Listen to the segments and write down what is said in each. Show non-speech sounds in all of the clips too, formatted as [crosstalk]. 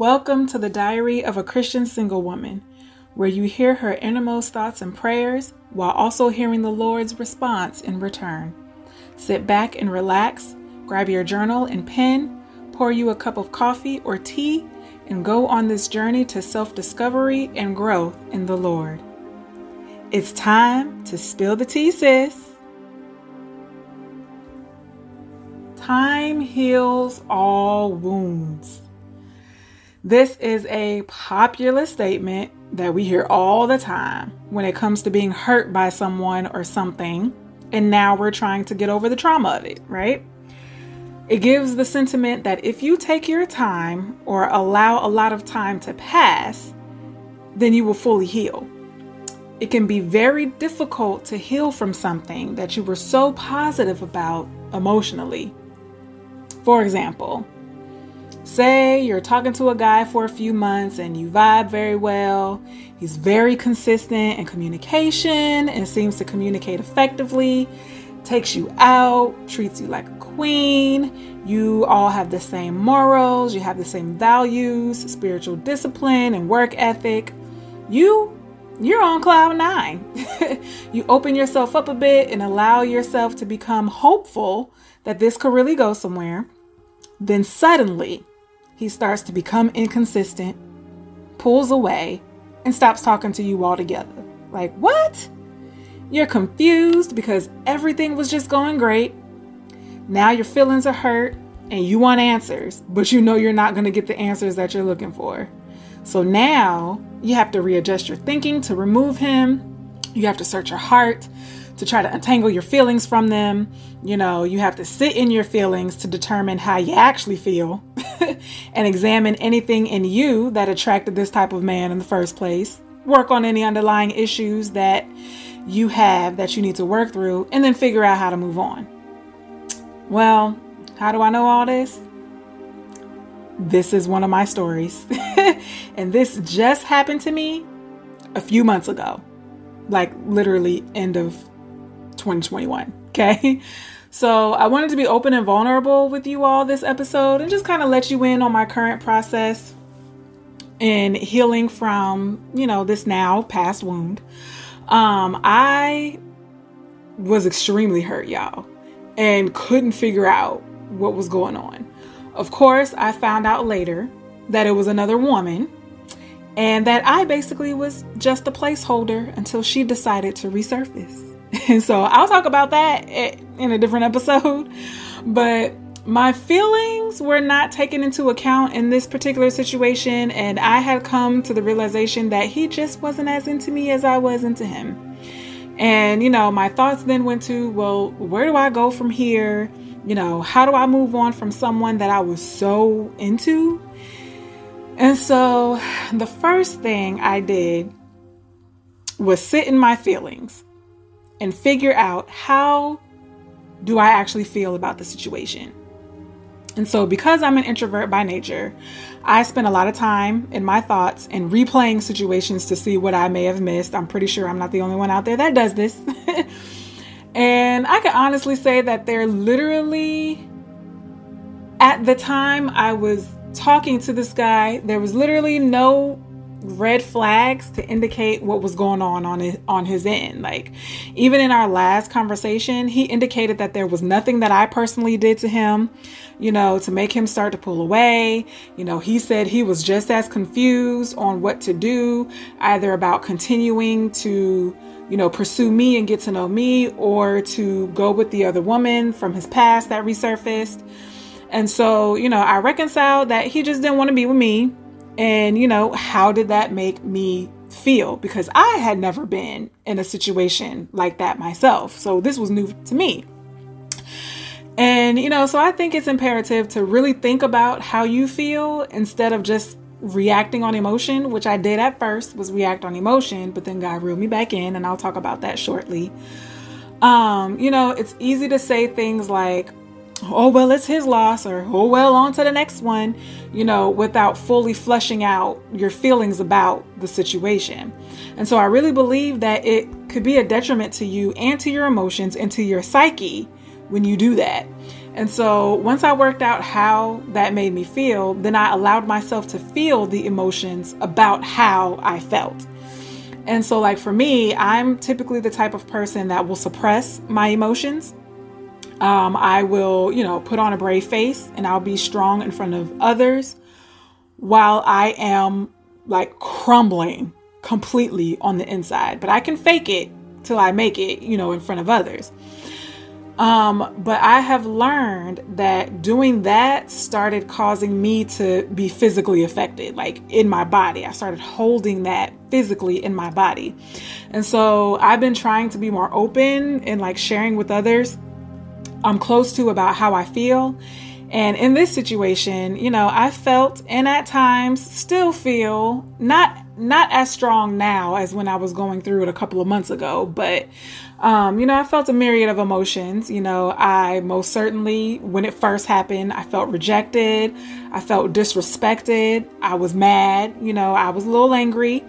Welcome to the Diary of a Christian Single Woman, where you hear her innermost thoughts and prayers while also hearing the Lord's response in return. Sit back and relax, grab your journal and pen, pour you a cup of coffee or tea, and go on this journey to self discovery and growth in the Lord. It's time to spill the tea, sis. Time heals all wounds. This is a popular statement that we hear all the time when it comes to being hurt by someone or something, and now we're trying to get over the trauma of it, right? It gives the sentiment that if you take your time or allow a lot of time to pass, then you will fully heal. It can be very difficult to heal from something that you were so positive about emotionally. For example, Say you're talking to a guy for a few months and you vibe very well. He's very consistent in communication and seems to communicate effectively, takes you out, treats you like a queen. You all have the same morals, you have the same values, spiritual discipline, and work ethic. You you're on cloud nine. [laughs] you open yourself up a bit and allow yourself to become hopeful that this could really go somewhere. Then suddenly, he starts to become inconsistent, pulls away, and stops talking to you altogether. Like, what? You're confused because everything was just going great. Now your feelings are hurt and you want answers, but you know you're not going to get the answers that you're looking for. So now you have to readjust your thinking to remove him. You have to search your heart to try to untangle your feelings from them. You know, you have to sit in your feelings to determine how you actually feel [laughs] and examine anything in you that attracted this type of man in the first place. Work on any underlying issues that you have that you need to work through, and then figure out how to move on. Well, how do I know all this? This is one of my stories. [laughs] and this just happened to me a few months ago. Like literally end of 2021. Okay. [laughs] So I wanted to be open and vulnerable with you all this episode and just kind of let you in on my current process in healing from, you know, this now past wound. Um, I was extremely hurt, y'all, and couldn't figure out what was going on. Of course, I found out later that it was another woman and that I basically was just a placeholder until she decided to resurface. And [laughs] so I'll talk about that in a different episode. [laughs] But my feelings were not taken into account in this particular situation. And I had come to the realization that he just wasn't as into me as I was into him. And, you know, my thoughts then went to, well, where do I go from here? You know, how do I move on from someone that I was so into? And so the first thing I did was sit in my feelings and figure out how do I actually feel about the situation. And so, because I'm an introvert by nature, I spend a lot of time in my thoughts and replaying situations to see what I may have missed. I'm pretty sure I'm not the only one out there that does this. [laughs] and I can honestly say that they're literally, at the time I was talking to this guy, there was literally no red flags to indicate what was going on on his, on his end. Like even in our last conversation, he indicated that there was nothing that I personally did to him, you know, to make him start to pull away. You know, he said he was just as confused on what to do, either about continuing to you know, pursue me and get to know me or to go with the other woman from his past that resurfaced. And so, you know, I reconciled that he just didn't want to be with me and, you know, how did that make me feel? Because I had never been in a situation like that myself. So this was new to me. And, you know, so I think it's imperative to really think about how you feel instead of just reacting on emotion, which I did at first, was react on emotion, but then God reeled me back in, and I'll talk about that shortly. Um, you know, it's easy to say things like, oh well it's his loss or oh well on to the next one you know without fully fleshing out your feelings about the situation and so i really believe that it could be a detriment to you and to your emotions and to your psyche when you do that And so once I worked out how that made me feel, then I allowed myself to feel the emotions about how I felt. And so, like for me, I'm typically the type of person that will suppress my emotions. Um, I will, you know, put on a brave face and I'll be strong in front of others while I am like crumbling completely on the inside. But I can fake it till I make it, you know, in front of others. Um, but I have learned that doing that started causing me to be physically affected, like in my body. I started holding that physically in my body. And so I've been trying to be more open and like sharing with others I'm close to about how I feel. And in this situation, you know, I felt and at times still feel not not as strong now as when I was going through it a couple of months ago, but um, you know, I felt a myriad of emotions. You know, I most certainly, when it first happened, I felt rejected. I felt disrespected. I was mad. You know, I was a little angry.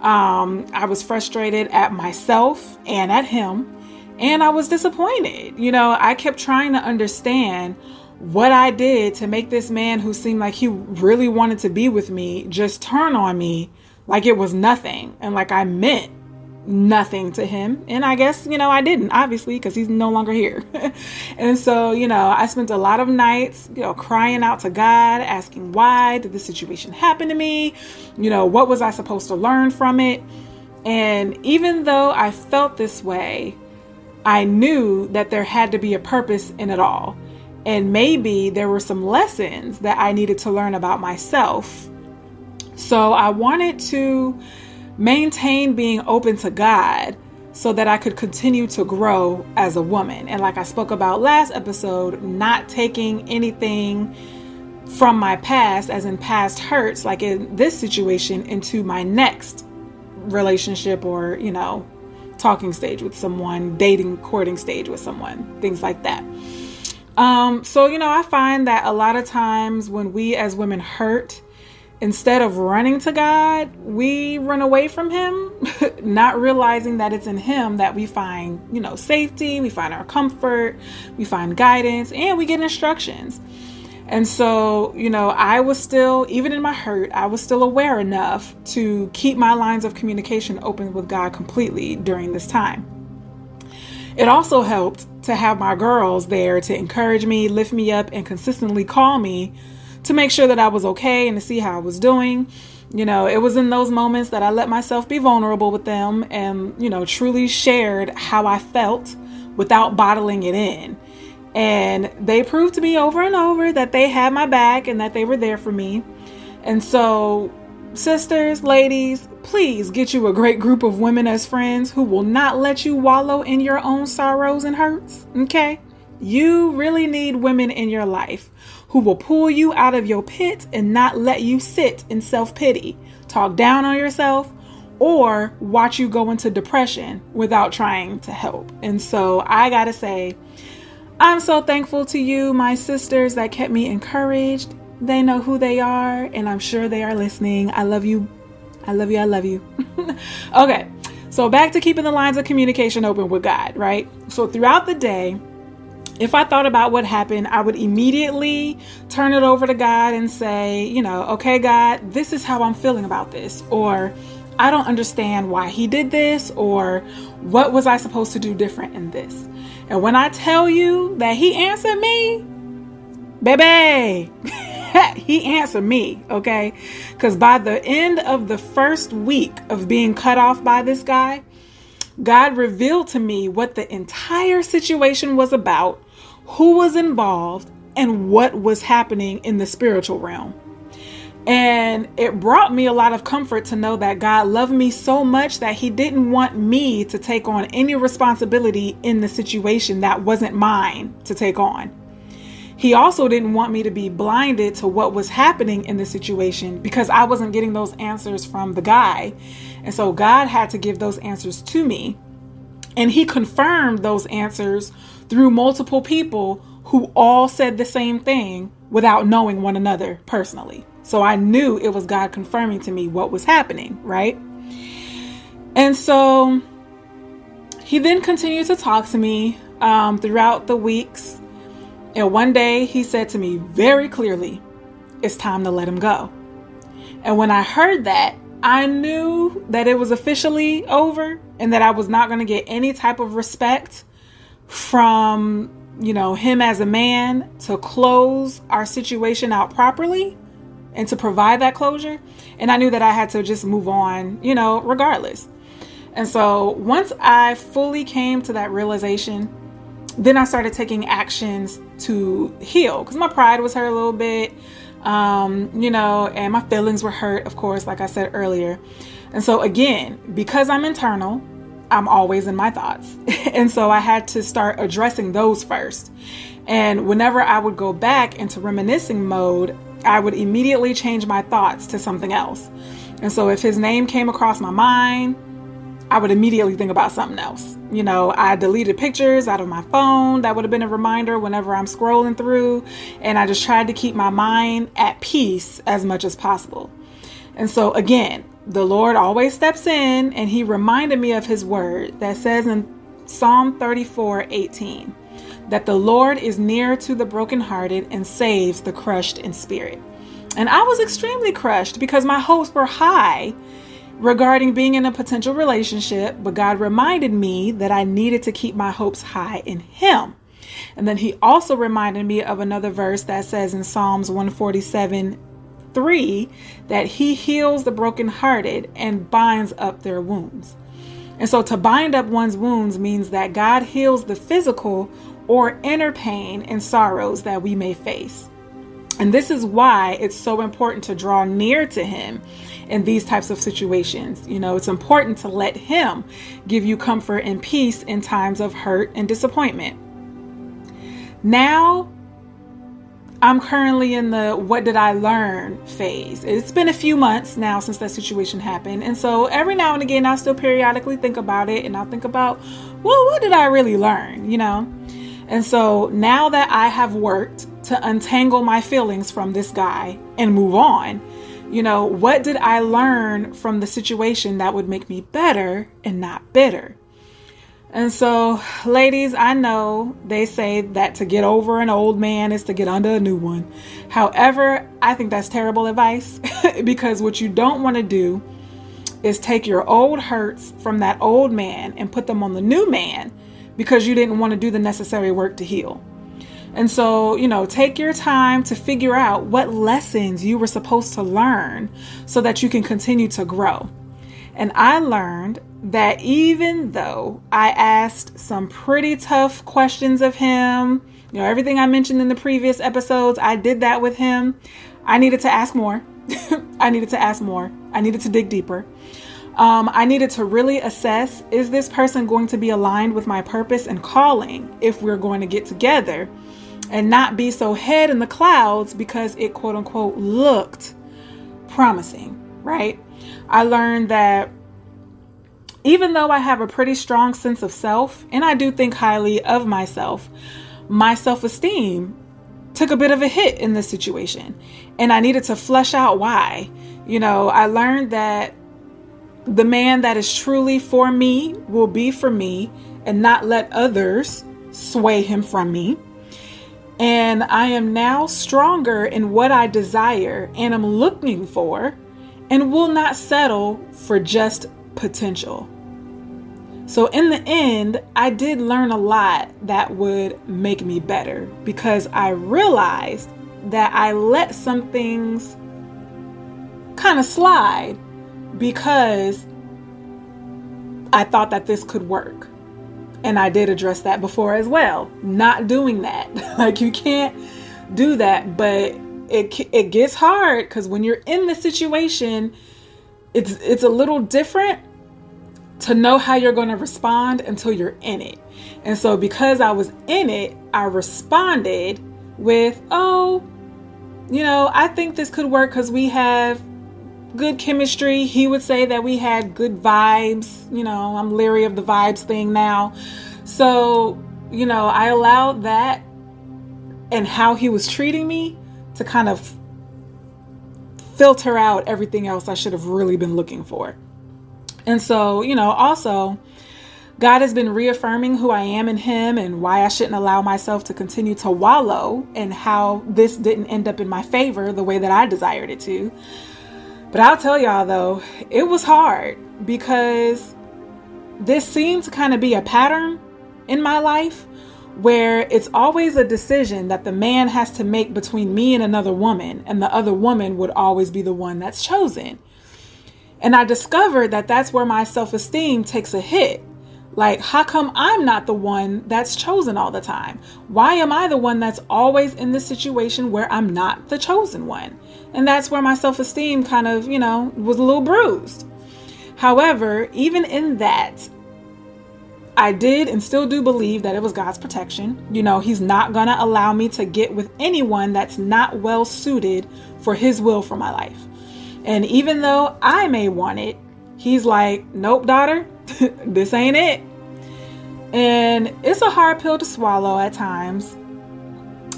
Um, I was frustrated at myself and at him. And I was disappointed. You know, I kept trying to understand what I did to make this man who seemed like he really wanted to be with me just turn on me like it was nothing and like I meant nothing to him. And I guess, you know, I didn't, obviously, because he's no longer here. [laughs] and so, you know, I spent a lot of nights, you know, crying out to God, asking why did this situation happen to me? You know, what was I supposed to learn from it? And even though I felt this way, I knew that there had to be a purpose in it all. And maybe there were some lessons that I needed to learn about myself. So I wanted to maintain being open to God so that I could continue to grow as a woman. And like I spoke about last episode, not taking anything from my past, as in past hurts, like in this situation, into my next relationship or, you know, talking stage with someone, dating, courting stage with someone, things like that. Um, so, you know, I find that a lot of times when we as women hurt, instead of running to God, we run away from Him, [laughs] not realizing that it's in Him that we find, you know, safety, we find our comfort, we find guidance, and we get instructions. And so, you know, I was still, even in my hurt, I was still aware enough to keep my lines of communication open with God completely during this time. It also helped to have my girls there to encourage me, lift me up, and consistently call me to make sure that I was okay and to see how I was doing. You know, it was in those moments that I let myself be vulnerable with them and, you know, truly shared how I felt without bottling it in. And they proved to me over and over that they had my back and that they were there for me. And so, sisters, ladies, please get you a great group of women as friends who will not let you wallow in your own sorrows and hurts. Okay? You really need women in your life who will pull you out of your pit and not let you sit in self pity, talk down on yourself, or watch you go into depression without trying to help. And so I gotta say, I'm so thankful to you, my sisters that kept me encouraged. They know who they are, and I'm sure they are listening. I love you. I love you. I love you. [laughs] okay, so back to keeping the lines of communication open with God, right? So throughout the day, if I thought about what happened, I would immediately turn it over to God and say, you know, okay, God, this is how I'm feeling about this. Or I don't understand why he did this. Or what was I supposed to do different in this? And when I tell you that he answered me, baby, [laughs] he answered me, okay? Because by the end of the first week of being cut off by this guy, God revealed to me what the entire situation was about who was involved, and what was happening in the spiritual realm. And it brought me a lot of comfort to know that God loved me so much that He didn't want me to take on any responsibility in the situation that wasn't mine to take on. He also didn't want me to be blinded to what was happening in the situation because I wasn't getting those answers from the guy. And so God had to give those answers to me. And He confirmed those answers through multiple people who all said the same thing without knowing one another personally. So I knew it was God confirming to me what was happening, right? And so he then continued to talk to me um, throughout the weeks. And one day he said to me very clearly, It's time to let him go. And when I heard that, I knew that it was officially over and that I was not going to get any type of respect from, you know, him as a man to close our situation out properly and to provide that closure. And I knew that I had to just move on, you know, regardless. And so once I fully came to that realization, then I started taking actions to heal because my pride was hurt a little bit, um, you know, and my feelings were hurt, of course, like I said earlier. And so, again, because I'm internal, I'm always in my thoughts. [laughs] and so I had to start addressing those first. And whenever I would go back into reminiscing mode, I would immediately change my thoughts to something else. And so if his name came across my mind, I would immediately think about something else. You know, I deleted pictures out of my phone. That would have been a reminder whenever I'm scrolling through. And I just tried to keep my mind at peace as much as possible. And so, again, the Lord always steps in and he reminded me of his word that says in Psalm 34 18 that the Lord is near to the brokenhearted and saves the crushed in spirit. And I was extremely crushed because my hopes were high regarding being in a potential relationship, but God reminded me that I needed to keep my hopes high in Him. And then He also reminded me of another verse that says in Psalms 147 3 that He heals the brokenhearted and binds up their wounds. And so to bind up one's wounds means that God heals the physical or inner pain and sorrows that we may face. And this is why it's so important to draw near to Him in these types of situations. You know, it's important to let Him give you comfort and peace in times of hurt and disappointment. Now, I'm currently in the what did I learn phase. It's been a few months now since that situation happened. And so every now and again, I still periodically think about it and I'll think about, well, what did I really learn? You know? And so now that I have worked to untangle my feelings from this guy and move on, you know, what did I learn from the situation that would make me better and not bitter? And so, ladies, I know they say that to get over an old man is to get under a new one. However, I think that's terrible advice [laughs] because what you don't want to do is take your old hurts from that old man and put them on the new man because you didn't want to do the necessary work to heal. And so, you know, take your time to figure out what lessons you were supposed to learn so that you can continue to grow. And I learned that even though I asked some pretty tough questions of him, you know, everything I mentioned in the previous episodes, I did that with him. I needed to ask more. [laughs] I needed to ask more. I needed to dig deeper. Um, I needed to really assess is this person going to be aligned with my purpose and calling if we're going to get together and not be so head in the clouds because it quote unquote looked promising, right? I learned that even though I have a pretty strong sense of self and I do think highly of myself, my self esteem took a bit of a hit in this situation and I needed to flesh out why. You know, I learned that the man that is truly for me will be for me and not let others sway him from me. And I am now stronger in what I desire and am looking for and will not settle for just potential. So, in the end, I did learn a lot that would make me better because I realized that I let some things kind of slide because I thought that this could work. And I did address that before as well. Not doing that. [laughs] like you can't do that, but it it gets hard cuz when you're in the situation, it's it's a little different to know how you're going to respond until you're in it. And so because I was in it, I responded with, "Oh, you know, I think this could work cuz we have good chemistry. He would say that we had good vibes. You know, I'm leery of the vibes thing now. So, you know, I allowed that and how he was treating me to kind of filter out everything else I should have really been looking for. And so, you know, also God has been reaffirming who I am in Him and why I shouldn't allow myself to continue to wallow and how this didn't end up in my favor the way that I desired it to. But I'll tell y'all though, it was hard because this seemed to kind of be a pattern in my life where it's always a decision that the man has to make between me and another woman, and the other woman would always be the one that's chosen. And I discovered that that's where my self esteem takes a hit like, how come I'm not the one that's chosen all the time? Why am I the one that's always in the situation where I'm not the chosen one? And that's where my self esteem kind of, you know, was a little bruised. However, even in that, I did and still do believe that it was God's protection. You know, He's not going to allow me to get with anyone that's not well suited for His will for my life. And even though I may want it, He's like, nope, daughter, [laughs] this ain't it. And it's a hard pill to swallow at times.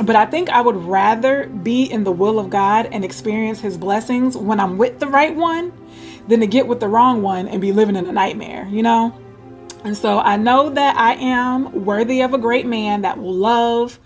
But I think I would rather be in the will of God and experience His blessings when I'm with the right one than to get with the wrong one and be living in a nightmare, you know? And so I know that I am worthy of a great man that will love,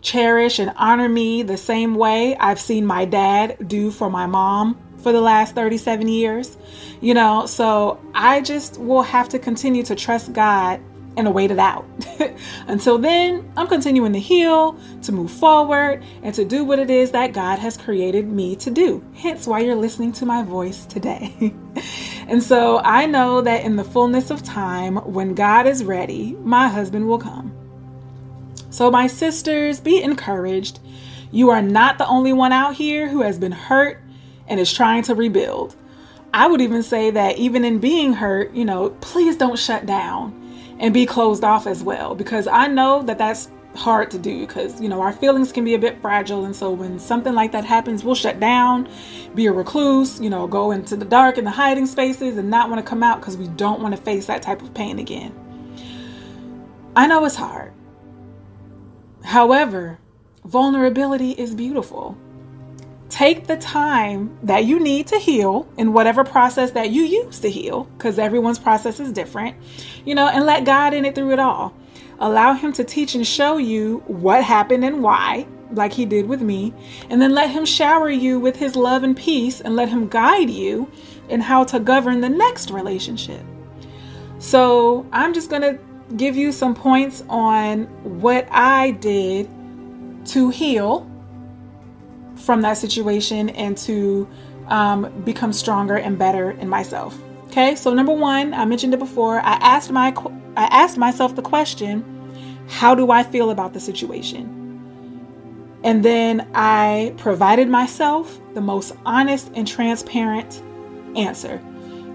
cherish, and honor me the same way I've seen my dad do for my mom for the last 37 years. You know, so I just will have to continue to trust God and wait it out. [laughs] Until then, I'm continuing to heal, to move forward, and to do what it is that God has created me to do. Hence why you're listening to my voice today. [laughs] and so I know that in the fullness of time, when God is ready, my husband will come. So, my sisters, be encouraged. You are not the only one out here who has been hurt and is trying to rebuild. I would even say that even in being hurt, you know, please don't shut down and be closed off as well because I know that that's hard to do because you know our feelings can be a bit fragile. And so when something like that happens we'll shut down be a recluse you know go into the dark and the hiding spaces and not want to come out because we don't want to face that type of pain again. I know it's hard. However vulnerability is beautiful take the time that you need to heal in whatever process that you use to heal, because everyone's process is different, you know, and let God in it through it all. Allow Him to teach and show you what happened and why, like He did with me, and then let Him shower you with His love and peace and let Him guide you in how to govern the next relationship. So, I'm just going to give you some points on what I did to heal from that situation and to um, become stronger and better in myself. Okay, so number one, I mentioned it before. I asked my I asked myself the question, how do I feel about the situation? And then I provided myself the most honest and transparent answer.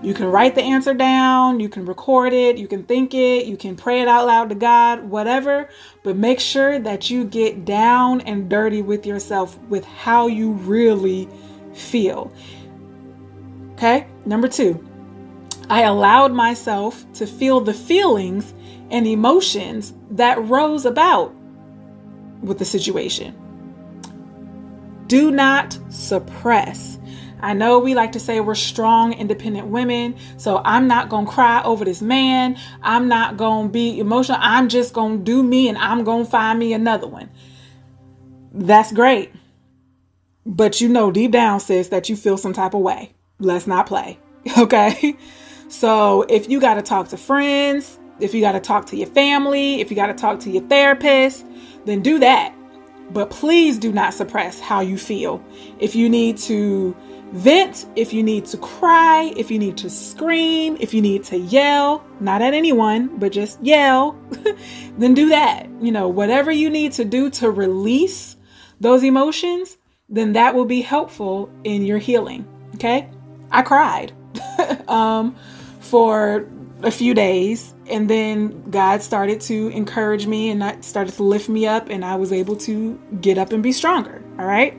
You can write the answer down, you can record it, you can think it, you can pray it out loud to God, whatever, but make sure that you get down and dirty with yourself with how you really feel. Okay, number two, I allowed myself to feel the feelings and emotions that rose about with the situation. Do not suppress I know we like to say we're strong, independent women, so I'm not to cry over this man. I'm not to be emotional. I'm just to do me and I'm to find me another one. That's great. But you know, deep down, sis, that you feel some type of way. Let's not play. [laughs] Okay? So if you got to talk to friends, if you got to talk to your family, if you got to talk to your therapist, then do that. But please do not suppress how you feel. If you need to Vent if you need to cry, if you need to scream, if you need to yell, not at anyone, but just yell, [laughs] then do that. You know, whatever you need to do to release those emotions, then that will be helpful in your healing. Okay? I cried [laughs] um, for a few days, and then God started to encourage me and that started to lift me up, and I was able to get up and be stronger. All right?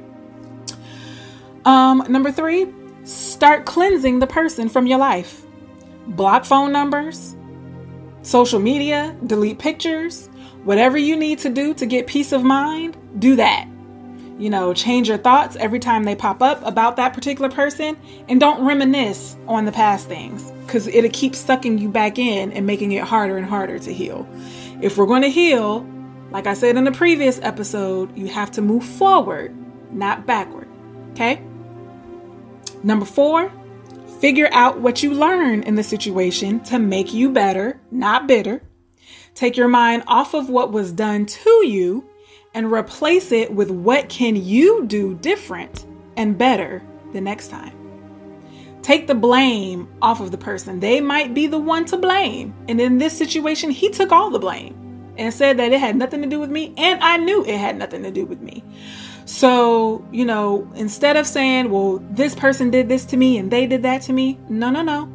Um, number three, start cleansing the person from your life. Block phone numbers, social media, delete pictures, whatever you need to do to get peace of mind, do that. You know, change your thoughts every time they pop up about that particular person and don't reminisce on the past things because it'll keep sucking you back in and making it harder and harder to heal. If we're going to heal, like I said in the previous episode, you have to move forward, not backward. Okay? Number four, figure out what you learn in the situation to make you better, not bitter. Take your mind off of what was done to you and replace it with what can you do different and better the next time. Take the blame off of the person. They might be the one to blame. And in this situation, he took all the blame and said that it had nothing to do with me. And I knew it had nothing to do with me. So, you know, instead of saying, well, this person did this to me and they did that to me, no, no, no.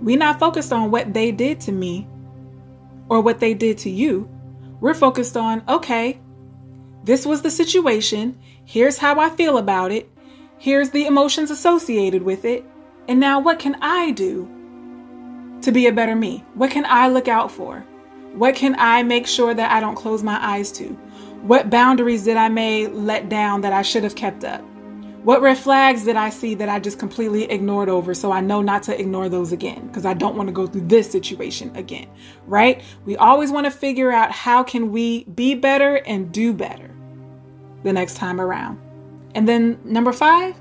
We're not focused on what they did to me or what they did to you. We're focused on, okay, this was the situation. Here's how I feel about it. Here's the emotions associated with it. And now, what can I do to be a better me? What can I look out for? What can I make sure that I don't close my eyes to? What boundaries did I may let down that I should have kept up? What red flags did I see that I just completely ignored over so I know not to ignore those again because I don't want to go through this situation again, right? We always want to figure out how can we be better and do better the next time around. And then number 5,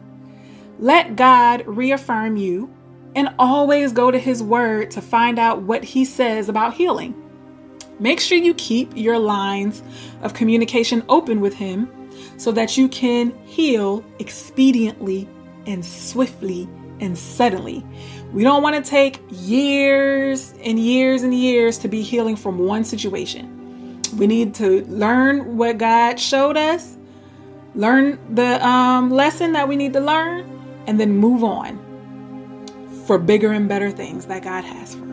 let God reaffirm you and always go to his word to find out what he says about healing. Make sure you keep your lines of communication open with Him so that you can heal expediently and swiftly and suddenly. We don't want to take years and years and years to be healing from one situation. We need to learn what God showed us, learn the um, lesson that we need to learn, and then move on for bigger and better things that God has for us.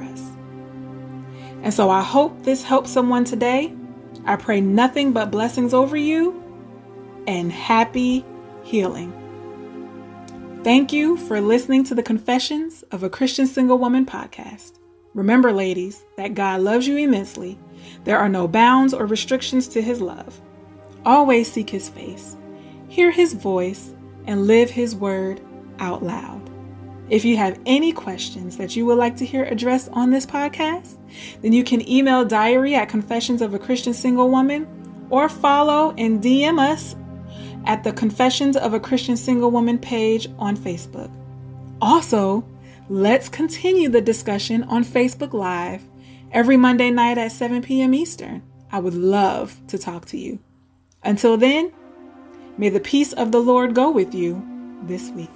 And so I hope this helps someone today. I pray nothing but blessings over you and happy healing. Thank you for listening to the Confessions of a Christian Single Woman podcast. Remember, ladies, that God loves you immensely. There are no bounds or restrictions to his love. Always seek his face, hear his voice, and live his word out loud. If you have any questions that you would like to hear addressed on this podcast, then you can email diary at confessions of a Christian single woman or follow and DM us at the Confessions of a Christian Single Woman page on Facebook. Also, let's continue the discussion on Facebook Live every Monday night at 7 p.m. Eastern. I would love to talk to you. Until then, may the peace of the Lord go with you this week.